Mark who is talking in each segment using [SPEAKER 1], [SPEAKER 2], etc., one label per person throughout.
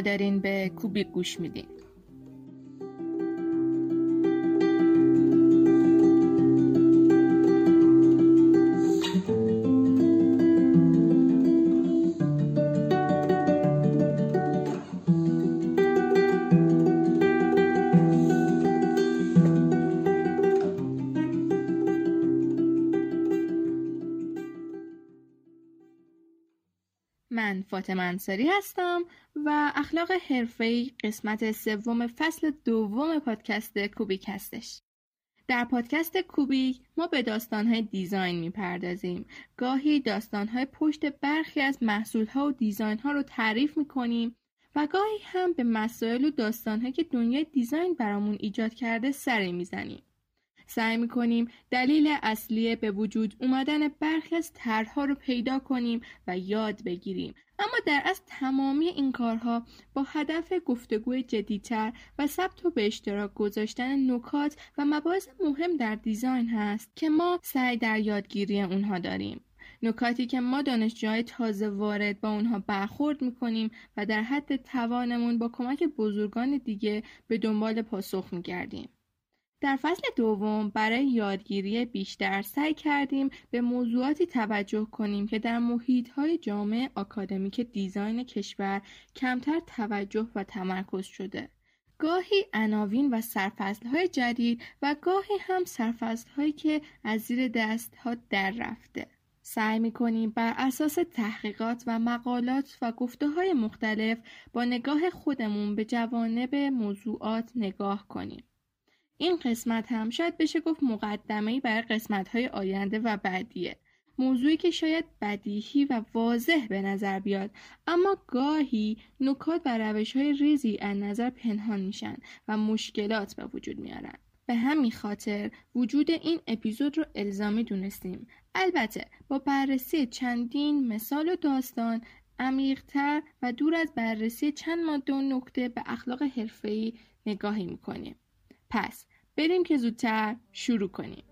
[SPEAKER 1] دارین به کوبیک گوش میدین. من فاطمه انصاری هستم. اخلاق حرفه‌ای قسمت سوم فصل دوم پادکست کوبیک هستش. در پادکست کوبیک ما به داستانهای دیزاین می‌پردازیم. گاهی داستانهای پشت برخی از محصولها و دیزاینها رو تعریف می‌کنیم و گاهی هم به مسائل و داستانهایی که دنیای دیزاین برامون ایجاد کرده سری می‌زنیم. سعی می‌کنیم دلیل اصلی به وجود اومدن برخی از طرحها رو پیدا کنیم و یاد بگیریم اما در از تمامی این کارها با هدف گفتگوی جدیتر و ثبت و به اشتراک گذاشتن نکات و مباحث مهم در دیزاین هست که ما سعی در یادگیری اونها داریم نکاتی که ما دانشجوهای تازه وارد با اونها برخورد می‌کنیم و در حد توانمون با کمک بزرگان دیگه به دنبال پاسخ میگردیم. در فصل دوم برای یادگیری بیشتر سعی کردیم به موضوعاتی توجه کنیم که در محیطهای جامعه آکادمیک دیزاین کشور کمتر توجه و تمرکز شده. گاهی عناوین و سرفصلهای جدید و گاهی هم سرفصلهایی که از زیر دست ها در رفته. سعی می کنیم بر اساس تحقیقات و مقالات و گفته های مختلف با نگاه خودمون به جوانب موضوعات نگاه کنیم. این قسمت هم شاید بشه گفت مقدمه‌ای برای قسمت‌های آینده و بعدیه. موضوعی که شاید بدیهی و واضح به نظر بیاد اما گاهی نکات و روش های ریزی از نظر پنهان میشن و مشکلات به وجود میارن. به همین خاطر وجود این اپیزود رو الزامی دونستیم. البته با بررسی چندین مثال و داستان عمیقتر و دور از بررسی چند ماده و نکته به اخلاق حرفه‌ای نگاهی می‌کنیم. پس بریم که زودتر شروع کنیم.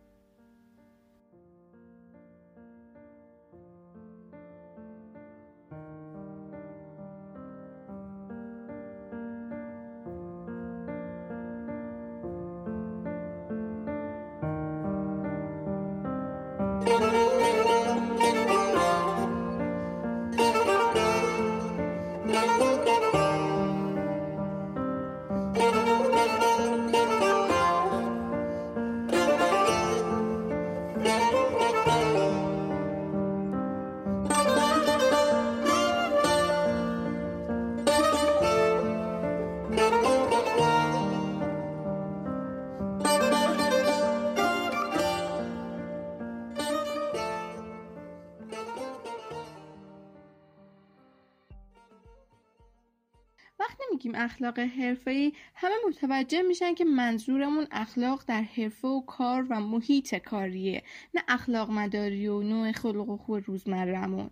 [SPEAKER 1] میگیم اخلاق حرفه‌ای همه متوجه میشن که منظورمون اخلاق در حرفه و کار و محیط کاریه نه اخلاق مداری و نوع خلق و خوب روزمرهمون.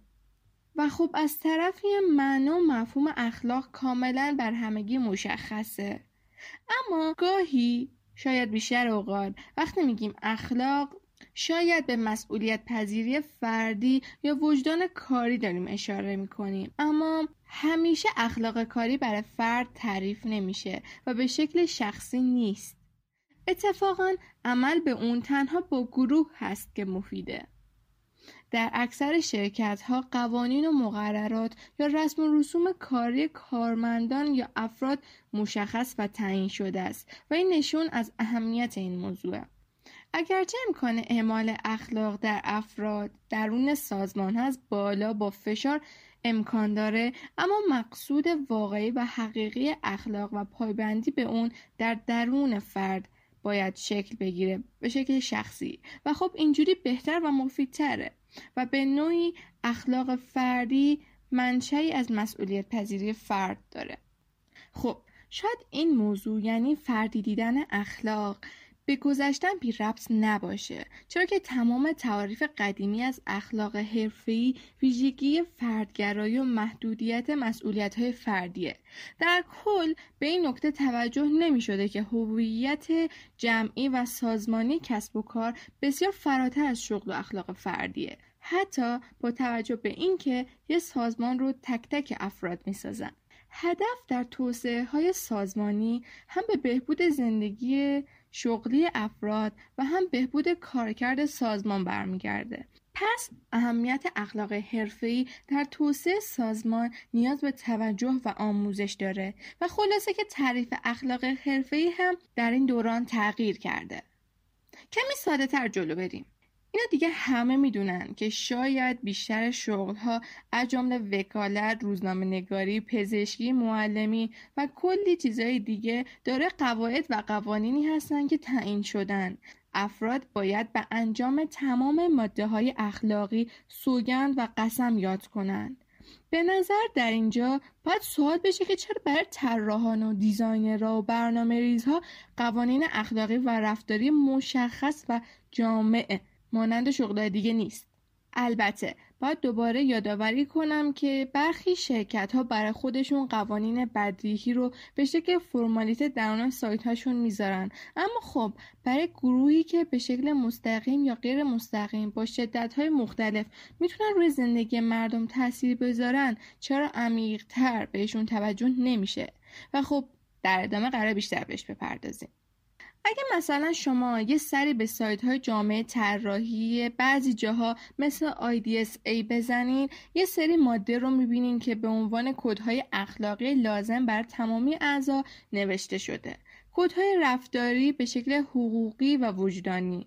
[SPEAKER 1] و خب از طرفی معنا و مفهوم اخلاق کاملا بر همگی مشخصه. اما گاهی شاید بیشتر اوقات وقتی میگیم اخلاق شاید به مسئولیت پذیری فردی یا وجدان کاری داریم اشاره می‌کنیم. اما همیشه اخلاق کاری برای فرد تعریف نمیشه و به شکل شخصی نیست. اتفاقا عمل به اون تنها با گروه هست که مفیده. در اکثر شرکت ها قوانین و مقررات یا رسم و رسوم کاری کارمندان یا افراد مشخص و تعیین شده است و این نشون از اهمیت این موضوع اگرچه امکان اعمال اخلاق در افراد درون سازمان هست بالا با فشار امکان داره اما مقصود واقعی و حقیقی اخلاق و پایبندی به اون در درون فرد باید شکل بگیره به شکل شخصی. و خب اینجوری بهتر و مفیدتره. و به نوعی اخلاق فردی منشأی از مسئولیت پذیری فرد داره. خب شاید این موضوع یعنی فردی دیدن اخلاق به گذشتن بی ربط نباشه. چرا که تمام تعاریف قدیمی از اخلاق حرفه‌ای ویژگی فردگرایی و محدودیت مسئولیت‌های فردیه. در کل به این نکته توجه نمی شده که هویت جمعی و سازمانی کسب و کار بسیار فراتر از شغل و اخلاق فردیه. حتی با توجه به اینکه یه سازمان رو تک تک افراد می‌سازن. هدف در توسعه های سازمانی هم به بهبود زندگی شغلی افراد و هم بهبود کارکرد سازمان برمیگرده. پس اهمیت اخلاق حرفه‌ای در توسعه سازمان نیاز به توجه و آموزش داره و خلاصه که تعریف اخلاق حرفه‌ای هم در این دوران تغییر کرده. کمی ساده تر جلو بریم. اینا دیگه همه می‌دونن که شاید بیشتر شغلها از جمله وکالت، روزنامه نگاری، پزشکی، معلمی و کلی چیزهای دیگه داره قواعد و قوانینی هستن که تعیین شدن افراد باید به انجام تمام ماده های اخلاقی سوگند و قسم یاد کنند. به نظر در اینجا باید سوال بشه که چرا برای طراحان و دیزاینرها و برنامه ریزها قوانین اخلاقی و رفتاری مشخص و جامع مانند شغل دیگه نیست. البته باید دوباره یادآوری کنم که برخی شرکت ها برای خودشون قوانین بدیهی رو به شکل فرمالیته درون سایت هاشون می‌ذارن. اما خب برای گروهی که به شکل مستقیم یا غیر مستقیم با شدت های مختلف می‌تونن روی زندگی مردم تاثیر بذارن چرا عمیقتر بهشون توجه نمیشه؟ و خب در ادامه قرار بیشتر بهش بپردازیم. اگه مثلا شما یه سری به سایت های جامعه طراحی بعضی جاها مثل IDSA بزنین یه سری ماده رو می‌بینین که به عنوان کودهای اخلاقی لازم بر تمامی اعضا نوشته شده. کودهای رفتاری به شکل حقوقی و وجدانی.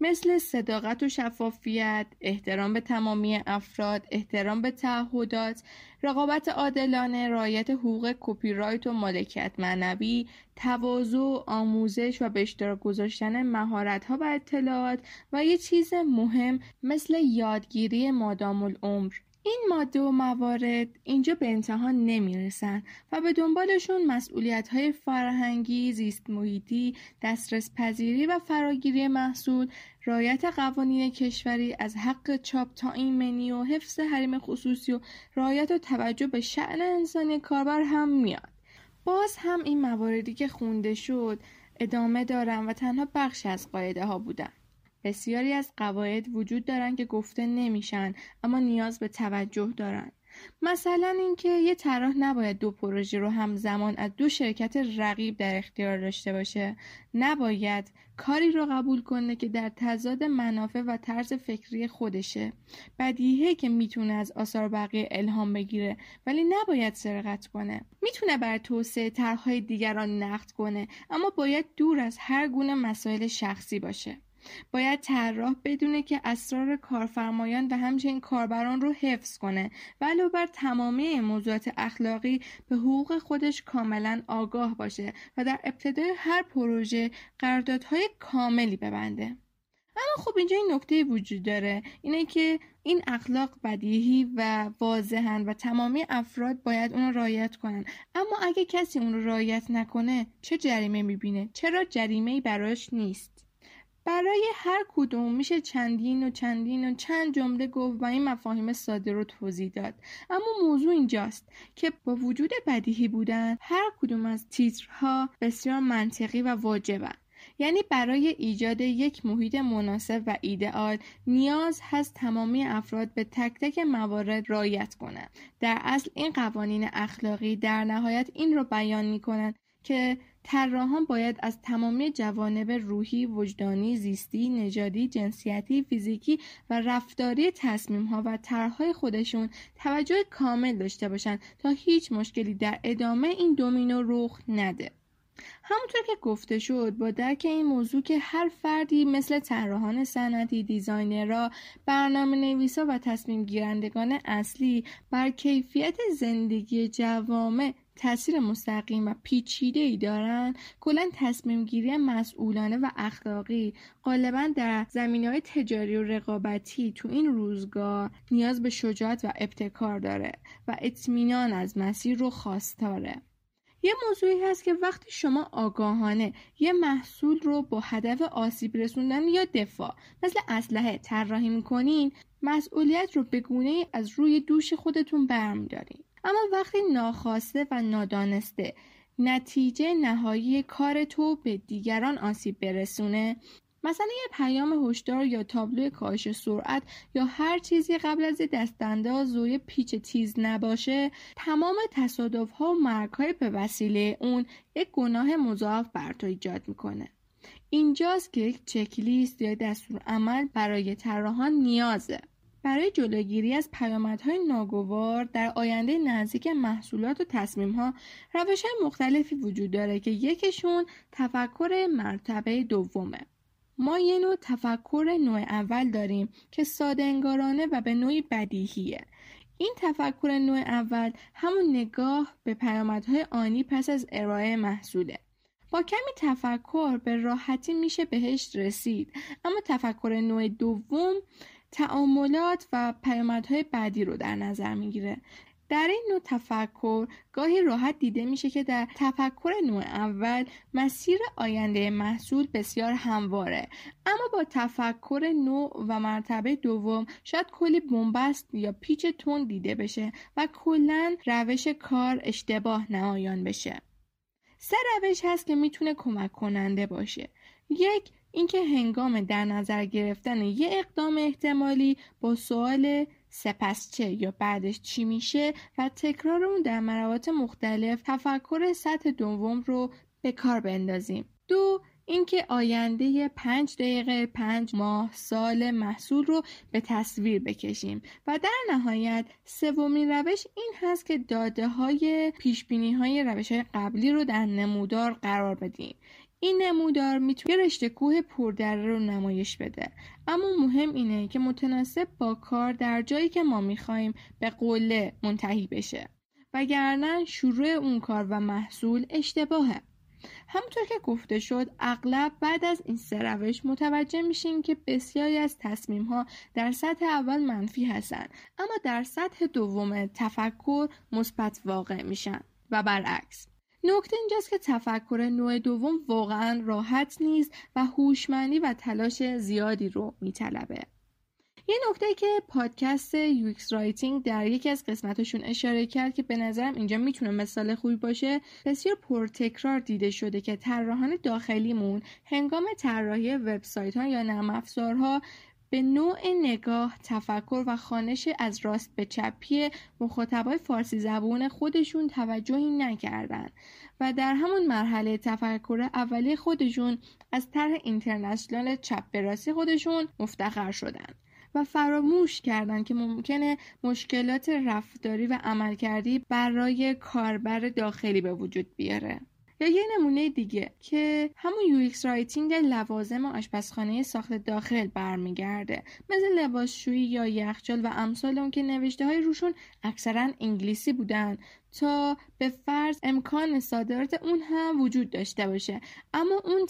[SPEAKER 1] مثل صداقت و شفافیت، احترام به تمامی افراد، احترام به تعهدات، رقابت عادلانه، رعایت حقوق کپی رایت و مالکیت معنوی، تواضع، آموزش و به اشتراک گذاشتن مهارت‌ها و اطلاعات و یه چیز مهم مثل یادگیری مادام العمر. این ماده و موارد اینجا به امتحان نمی‌رسن و به دنبالشون مسئولیت های فرهنگی، زیست محیطی، دسترس پذیری و فراگیری محصول، رایت قوانین کشوری از حق چاپ تا ایمنی و حفظ حریم خصوصی و رایت و توجه به شعن انسانی کاربر هم میاد. باز هم این مواردی که خونده شد ادامه دارن و تنها بخش از قاعده ها بودن. بسیاری از قواعد وجود دارند که گفته نمیشن اما نیاز به توجه دارند. مثلا اینکه یه طراح نباید دو پروژه رو همزمان از دو شرکت رقیب در اختیار داشته باشه. نباید کاری رو قبول کنه که در تضاد منافع و طرز فکری خودشه. بدیهه که می‌تونه از آثار بقیه الهام بگیره ولی نباید سرقت کنه. می‌تونه بر توسعه طرحهای دیگران نقد کنه اما باید دور از هر گونه مسائل شخصی باشه. باید طراح بدونه که اسرار کارفرمایان و همچنین کاربران رو حفظ کنه. و علاوه بر تمامی موضوعات اخلاقی به حقوق خودش کاملا آگاه باشه و در ابتدای هر پروژه قراردادهای کاملی ببنده. اما خب اینجا این نکته وجود داره. اینه که این اخلاق بدیهی و واضحن و تمامی افراد باید اون رو رعایت کنن. اما اگه کسی اون رو رعایت نکنه چه جریمه می‌بینه؟ چرا جریمه براش نیست؟ برای هر کدوم میشه چندین و چندین و چند جمله گفت و این مفاهیم ساده رو توضیح داد. اما موضوع اینجاست که با وجود بدیهی بودن هر کدوم از تیترها بسیار منطقی و واجبن. یعنی برای ایجاد یک محیط مناسب و ایدئال نیاز هست تمامی افراد به تک تک موارد رایت کنند. در اصل این قوانین اخلاقی در نهایت این رو بیان می کنند که طراحان باید از تمامی جوانب روحی، وجدانی، زیستی، نژادی، جنسیتی، فیزیکی و رفتاری تصمیمها و طرحهای خودشون توجه کامل داشته باشند تا هیچ مشکلی در ادامه این دومینو رخ نده. همونطور که گفته شد با درک این موضوع که هر فردی مثل طراحان صنعتی دیزاینرها برنامه نویسا و تصمیم گیرندگان اصلی بر کیفیت زندگی جوامع تاثیر مستقیم و پیچیده ای دارن. کلا تصمیم گیری مسئولانه و اخلاقی. غالبا در زمینه های تجاری و رقابتی تو این روزگار نیاز به شجاعت و ابتکار داره و اطمینان از مسیر رو خواستاره. یه موضوعی هست که وقتی شما آگاهانه یه محصول رو با هدف آسیب رسوندن یا دفاع مثل اسلحه طراحی می‌کنین مسئولیت رو به گونه از روی دوش خودتون برمیدارین. اما وقتی ناخواسته و نادانسته نتیجه نهایی کار تو به دیگران آسیب برسونه مثلا یه پیام هشدار یا تابلو کاهش سرعت یا هر چیزی قبل از دستانداز یه پیچ تیز نباشه تمام تصادف ها و مرگ های به وسیله اون یک گناه مضاعف بر تو ایجاد می‌کنه. اینجاست که یک چکلیست یا دستور عمل برای طراحان نیازه. برای جلوگیری از پیامدهای ناگوار در آینده نزدیک محصولات و تصمیمها روش مختلفی وجود داره که یکیشون تفکر مرتبه دومه. ما یه نوع تفکر نوع اول داریم که ساده انگارانه و به نوعی بدیهیه. این تفکر نوع اول همون نگاه به پیامدهای آنی پس از ارائه محصوله. با کمی تفکر به راحتی میشه بهش رسید. اما تفکر نوع دوم تعاملات و پیامدهای بعدی رو در نظر می‌گیره. در این نوع تفکر گاهی راحت دیده میشه که در تفکر نوع اول مسیر آینده محصول بسیار همواره. اما با تفکر نوع و مرتبه دوم شاید کلی بنبست یا پیچ تون دیده بشه و کلا روش کار اشتباه نمایان بشه. سه روش هست که می‌تونه کمک کننده باشه. یک اینکه هنگام در نظر گرفتن یه اقدام احتمالی با سوال سپس چه یا بعدش چی میشه و تکرار اون در مروات مختلف تفکر سطح دوم رو به کار بندازیم. دو اینکه آینده پنج دقیقه پنج ماه سال محصول رو به تصویر بکشیم و در نهایت سومین روش این هست که داده های پیش های روش های قبلی رو در نمودار قرار بدیم. این نمودار می‌تونه رشته کوه پردره رو نمایش بده. اما مهم اینه که متناسب با کار در جایی که ما می‌خوایم به قله منتهی بشه. وگرنه شروع اون کار و محصول اشتباهه. همونطور که گفته شد اغلب بعد از این سه روش متوجه میشیم که بسیاری از تصمیم ها در سطح اول منفی هستن اما در سطح دوم تفکر مثبت واقع میشن. و برعکس. نکته اینجاست که تفکر نوع دوم واقعا راحت نیست و هوشمندی و تلاش زیادی رو میطلبه. یه نکته که پادکست UX writing در یکی از قسمتشون اشاره کرد که به نظرم اینجا می‌تونه مثال خوبی باشه بسیار پرتکرار دیده شده که طراحان داخلیمون هنگام طراحی وبسایت ها یا نرم افزارها به نوع نگاه، تفکر و خوانش از راست به چپی مخاطبای فارسی زبون خودشون توجهی نکردند و در همون مرحله تفکر اولی خودشون از طرح international چپ به راستی خودشون مفتخر شدند. و فراموش کردند که ممکنه مشکلات رفتاری و عملکردی برای کاربر داخلی به وجود بیاره. یا یه نمونه دیگه که به همون UX writing لوازم آشپزخانه ساخت داخل برمیگرده. مثل لباسشویی یا یخچال و امثال اون که نوشته های روشون اکثرا انگلیسی بودن. تا به فرض امکان صادرات اون هم وجود داشته باشه. اما اون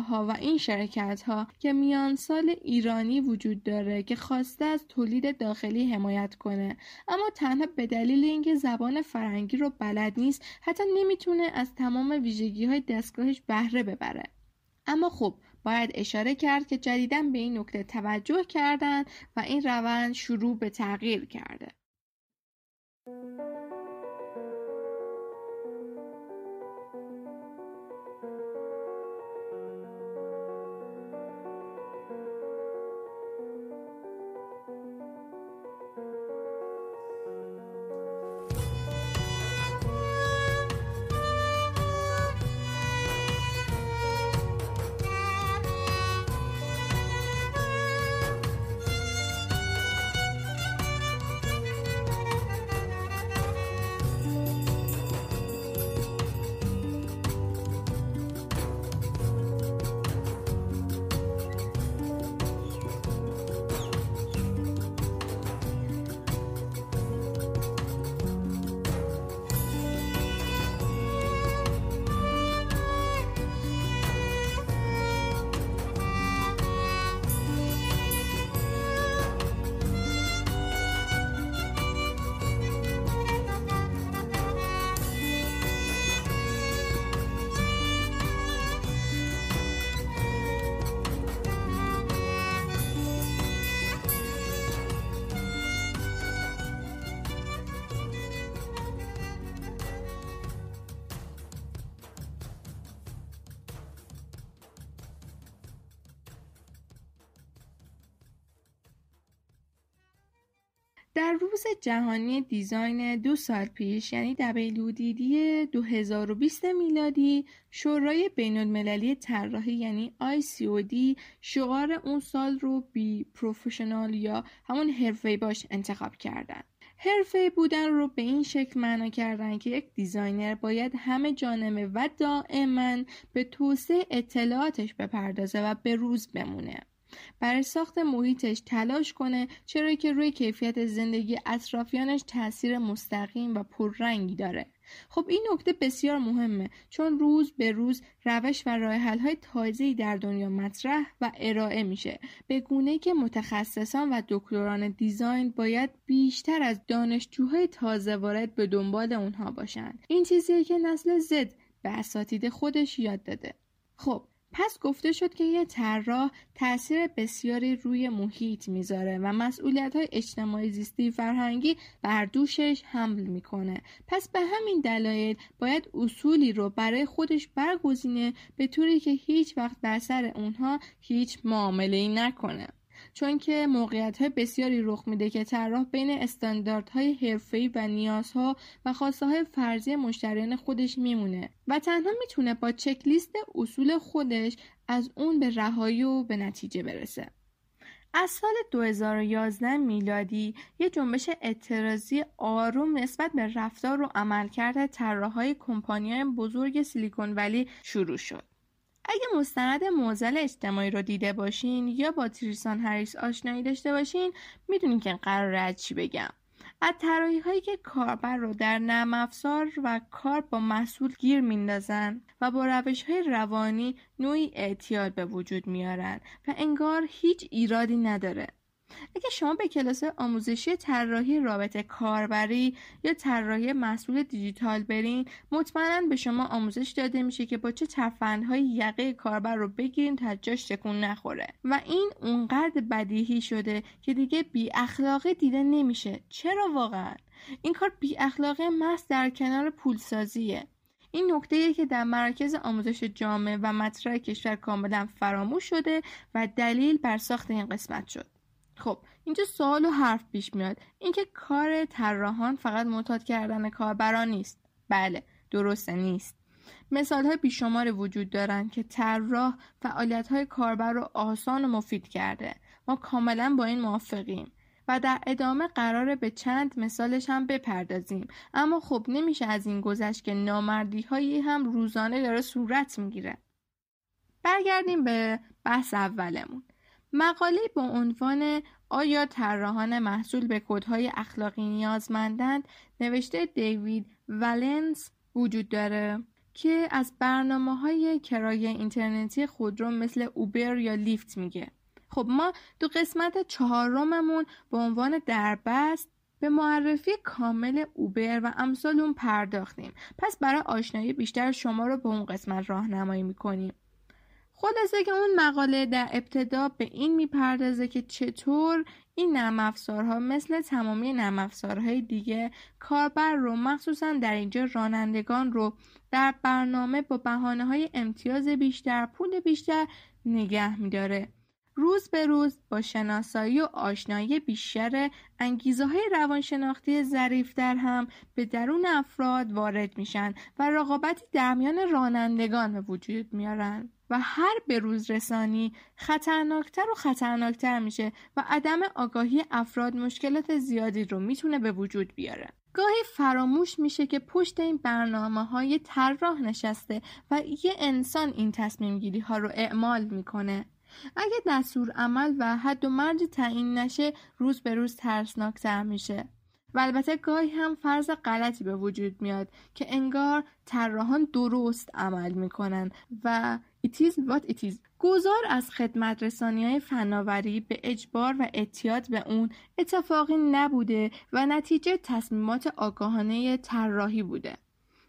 [SPEAKER 1] ها و این شرکت ها که میان سال ایرانی وجود داره که خواسته از تولید داخلی حمایت کنه. اما تنها به دلیل اینکه زبان فرنگی رو بلد نیست حتی نمی‌تونه از تمام ویژگی های دستگاهش بهره ببره. اما خب باید اشاره کرد که جدیدا به این نکته توجه کردن و این روند شروع به تغییر کرده. در روز جهانی design دو سال پیش یعنی WDD 2020 میلادی شورای بین المللی طراحی یعنی ICOD شعار اون سال رو Be Professional یا همون حرفه‌ای باش انتخاب کردن. حرفه‌ای بودن رو به این شکل معنا کردن که یک designer باید همه جانبه و دائما به توسعه اطلاعاتش بپردازه و به روز بمونه. برای ساخت محیطش تلاش کنه چرا که روی کیفیت زندگی اطرافیانش تاثیر مستقیم و پررنگی داره. خب این نکته بسیار مهمه چون روز به روز روش و راه های تازه‌ای در دنیا مطرح و ارائه میشه. به گونه که متخصصان و دکتران دیزاین باید بیشتر از دانشجوهای تازه وارد به دنبال اونها باشن. این چیزیه که نسل زد به اساتید خودش یاد داده. خب پس گفته شد که یه طراح تاثیر بسیاری روی محیط می‌ذاره و مسئولیت های اجتماعی زیستی فرهنگی بر دوشش حمل می‌کنه. پس به همین دلایل باید اصولی رو برای خودش برگزینه به طوری که هیچ وقت بر سر اونها هیچ معامله ای نکنه. چون که موقعیت بسیاری رخ میده که طراح بین استانداردهای حرفه‌ای و نیازها و خواسته های فرضی مشتریان خودش میمونه و تنها می‌تونه با چکلیست اصول خودش از اون به رهایی و به نتیجه برسه از سال 2011 میلادی یه جنبش اعتراضی آروم نسبت به رفتار و عملکرد طراحهای کمپانی‌های بزرگ سیلیکون ولی شروع شد. اگه مستند موزل اجتماعی رو دیده باشین یا با تریسان هریس آشنایی داشته باشین می‌دونین که قرار از چی بگم. از طراحی هایی که کاربر رو در نرم افزار و کار با محصول گیر میندازن و با روش های روانی نوعی اعتیاد به وجود میارن و انگار هیچ ایرادی نداره. اگه شما به کلاس آموزشی طراحی رابطه کاربری یا طراحی مسئول دیجیتال برین مطمئنا به شما آموزش داده میشه که با چه ترفندهای یقه کاربر رو بگیرین تا جاش تکون نخوره. و این اونقدر بدیهی شده که دیگه بی اخلاقی دیده نمیشه. چرا واقعا؟ این کار بی اخلاقی محض در کنار پولسازیه. این نکته که در مرکز آموزش جامعه و مطرح کشور کاملا فراموش شده و دلیل بر ساخت این قسمت شد. خب اینجا سوال و حرف پیش میاد. اینکه کار طراحان فقط معتاد کردن کاربران نیست. بله درسته نیست. مثال های بیشمار وجود دارن که طراح فعالیت های کاربر رو آسان و مفید کرده. ما کاملا با این موافقیم و در ادامه قراره به چند مثالش هم بپردازیم. اما خب نمیشه از این گذشت که نامردی هایی هم روزانه داره صورت می‌گیره. برگردیم به بحث اولمون. مقاله با عنوان آیا طراحان محصول به کدهای اخلاقی نیازمندند نوشته دیوید ولنس وجود داره که از برنامه های کرایه اینترنتی خودرو مثل اوبر یا لیفت میگه. خب ما دو قسمت چهارممون به عنوان دربست به معرفی کامل اوبر و امثال اون پرداختیم. پس برای آشنایی بیشتر شما رو به اون قسمت راهنمایی می‌کنیم. خلاصه که اون مقاله در ابتدا به این می‌پردازه که چطور این نرم افزارها مثل تمامی نرم افزارهای دیگه کاربر رو مخصوصا در اینجا رانندگان رو در برنامه با بحانه های امتیاز بیشتر پول بیشتر نگه میداره. روز به روز با شناسایی و آشنایی بیشتر انگیزه های روانشناختی ظریفتر هم به درون افراد وارد میشن و رقابتی در میان رانندگان به وجود میارن. و هر روز رسانی خطرناکتر و خطرناکتر میشه و عدم آگاهی افراد مشکلات زیادی رو می‌تونه به وجود بیاره. گاهی فراموش میشه که پشت این برنامه های طراح نشسته و یه انسان این تصمیم گیری ها رو اعمال می‌کنه. اگه دستور عمل و حد و مرج تعیین نشه روز به روز ترسناکتر میشه. و البته گاهی هم فرض غلطی به وجود میاد که انگار طراحان درست عمل می‌کنن. و it is what it is. گذار از خدمت رسانی های فناوری به اجبار و اعتیاد به اون اتفاقی نبوده و نتیجه تصمیمات آگاهانه طراحی بوده.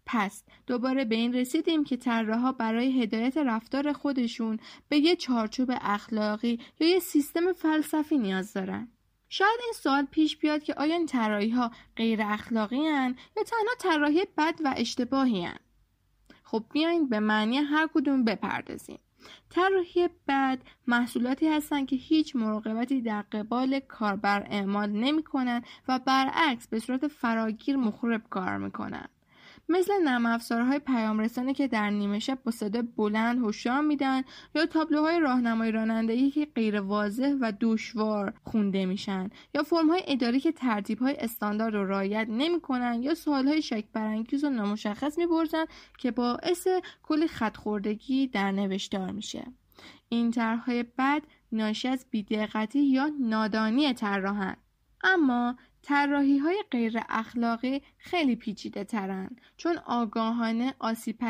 [SPEAKER 1] پس دوباره به این رسیدیم که طراحها برای هدایت رفتار خودشون به یه چارچوب اخلاقی یا یه سیستم فلسفی نیاز دارن. شاید این سوال پیش بیاد که آیا این طراحی ها غیر اخلاقی هن یا تنها طراحی بد و اشتباهی هن؟ خب بیاین به معنی هر کدوم بپردازیم طراحی بد محصولاتی هستند که هیچ مراقبتی در قبال کاربر اعمال نمی کنند و برعکس به صورت فراگیر مخرب کار می. مثل نرم افزارهای پیام رسانه که در نیمه شب با صدای بلند هشدار میدن یا تابلوهای راهنمای رانندگی که غیر واضح و دشوار خونده میشن یا فرمهای اداری که ترتیبهای استاندارد رو رعایت نمی‌کنن یا سوالهای شک برانگیز و نامشخص می‌پرسن که باعث کلی خطخوردگی در نوشتار میشه. این طرحهای بد ناشی از بیدقتی یا نادانی طراحان اما طراحی های غیر اخلاقی خیلی پیچیده ترن چون آگاهانه آسیب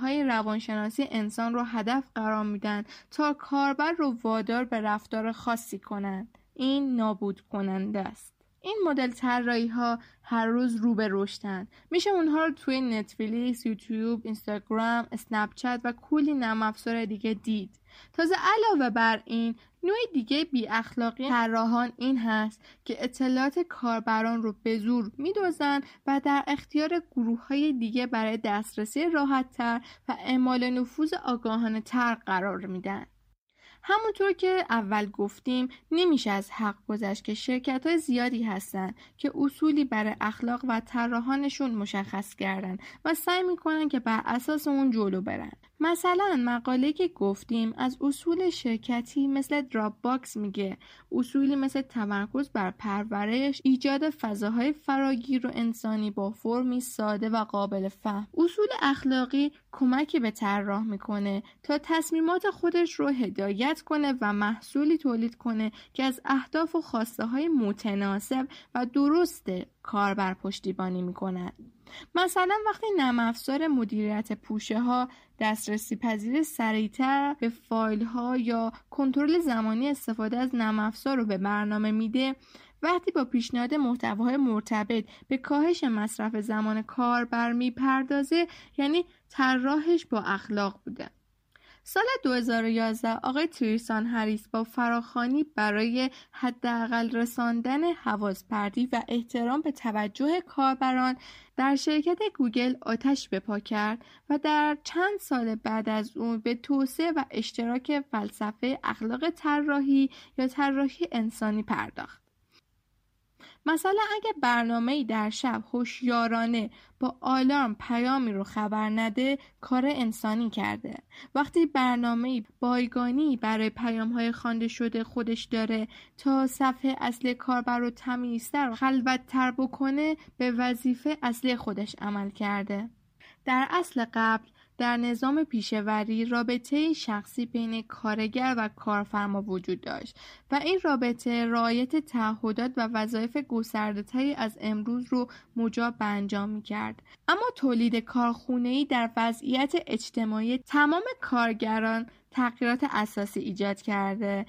[SPEAKER 1] های روانشناسی انسان رو هدف قرار میدن تا کاربر رو وادار به رفتار خاصی کنند. این نابود کننده است. این مدل طراحی ها هر روز رو به رشدن. میشه اونها رو توی نتفلیکس، یوتیوب، اینستاگرام، اسنپ و کلی نرم افزار دیگه دید. تازه علاوه بر این نوع دیگه بی اخلاقی طراحان این هست که اطلاعات کاربران رو به زور میدوزن و در اختیار گروه های دیگه برای دسترسی راحت تر و اعمال نفوذ آگاهانه تر قرار میدن. همونطور که اول گفتیم نمیشه از حق گذشت که شرکت های زیادی هستن که اصولی برای اخلاق و طراحانشون مشخص کردن و سعی می‌کنن که بر اساس اون جلو برن مثلا مقاله‌ای که گفتیم از اصول شرکتی مثل Dropbox میگه اصولی مثل تمرکز بر پرورش ایجاد فضاهای فراگیر و انسانی با فرمی ساده و قابل فهم. اصول اخلاقی کمکی به طراح می‌کنه تا تصمیمات خودش رو هدایت کنه و محصولی تولید کنه که از اهداف و خواسته های متناسب و درست کاربر پشتیبانی می‌کنند مثلا وقتی نرم افزار مدیریت پوشه ها دسترسی پذیر سریعتر به فایل ها یا کنترل زمانی استفاده از نرم افزار رو به برنامه میده وقتی با پیشنهاد محتواهای مرتبط به کاهش مصرف زمان کاربر می‌پردازه یعنی طراحش با اخلاق بوده. سال 2011 آقای تریسان هریس با فراخانی برای حداقل رساندن حواظ پردی و احترام به توجه کاربران در شرکت گوگل آتش بپا کرد و در چند سال بعد از اون به توسعه و اشتراک فلسفه اخلاق طراحی یا طراحی انسانی پرداخت. مثلا اگه برنامه در شب هوشیارانه با آلارم پیامی رو خبر نده کار انسانی کرده. وقتی برنامه بایگانی برای پیام های خوانده شده خودش داره تا صفحه اصلی کاربر رو تمیزتر و خلوتتر بکنه به وظیفه اصلی خودش عمل کرده. در اصل قبل در نظام پیشوری رابطه شخصی بین کارگر و کارفرما وجود داشت و این رابطه رعایت تعهدات و وظایف گستردهتری از امروز رو مجاب به انجام. اما تولید کارخونه‌ای در وضعیت اجتماعی تمام کارگران تغییرات اساسی ایجاد کرده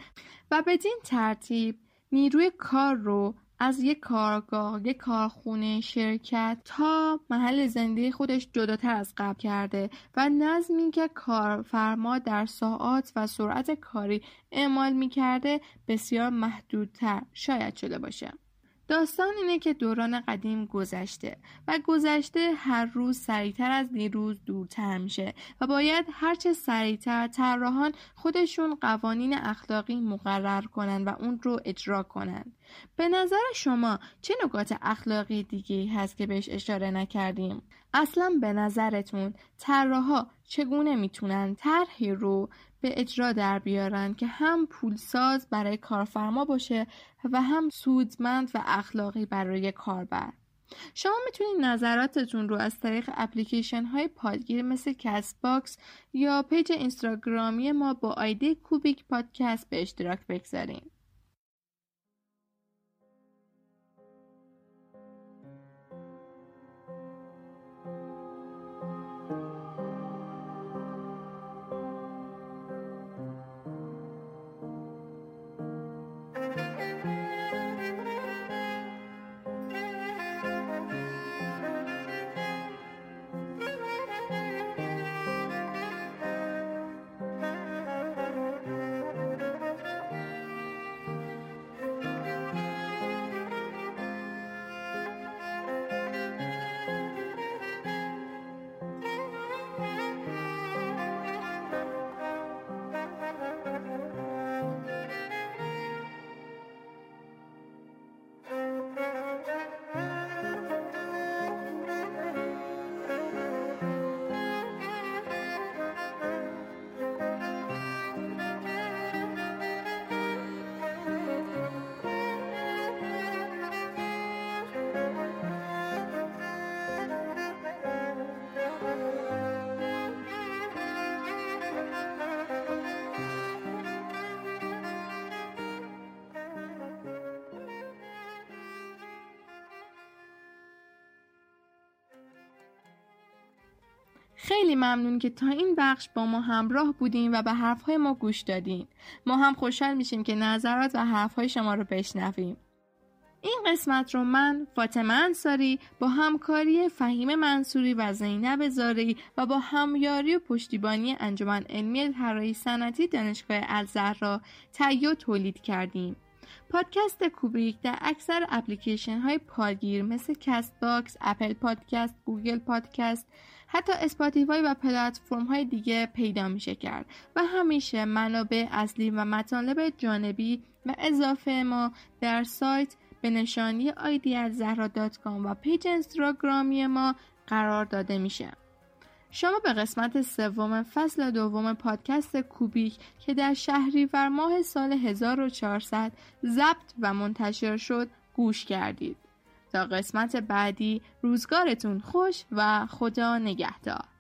[SPEAKER 1] و بدین ترتیب نیروی کار رو از یک کارگاه، یک کارخونه، شرکت تا محل زندگی خودش جداتر از قبل کرده و نظمی که کارفرما در ساعات و سرعت کاری اعمال می کرده بسیار محدودتر شاید شده باشه. داستان اینه که دوران قدیم گذشته و گذشته هر روز سریعتر از دیروز دورتر میشه و باید هرچه سریعتر طراحان خودشون قوانین اخلاقی مقرر کنن و اون رو اجرا کنن. به نظر شما چه نکات اخلاقی دیگه هست که بهش اشاره نکردیم؟ اصلا به نظرتون طراحا چگونه می‌تونن طرحی رو به اجرا در بیارن که هم پولساز برای کارفرما باشه و هم سودمند و اخلاقی برای کاربر شما می‌تونید نظراتتون رو از طریق اپلیکیشن های پادگیر مثل Castbox یا page اینستاگرامی ما با ID کوبیک پادکست به اشتراک بگذارین. خیلی ممنون که تا این بخش با ما همراه بودین و به حرفهای ما گوش دادین. ما هم خوشحال میشیم که نظرات و حرفهای شما رو بشنویم. این قسمت رو من فاطمه انصاری با همکاری فهیم منصوری و زینب زاری و با همیاری و پشتیبانی انجمن علمی طراحی صنعتی دانشگاه الزهرا تهیه تولید کردیم. پادکست کوبریک در اکثر اپلیکیشن های پادگیر مثل Castbox، Apple Podcast، Google Podcast، حتی Spotify و پلتفرم های دیگه پیدا میشه کرد و همیشه منابع اصلی و مطالب جانبی و اضافه ما در سایت به نشانی آیدی الزهرا و page اینستاگرامی ما قرار داده میشه. شما به قسمت سوم فصل دوم پادکست کوبیک که در شهریور ماه سال 1400 ضبط و منتشر شد گوش کردید. قسمت بعدی روزگارتون خوش و خدا نگهدار.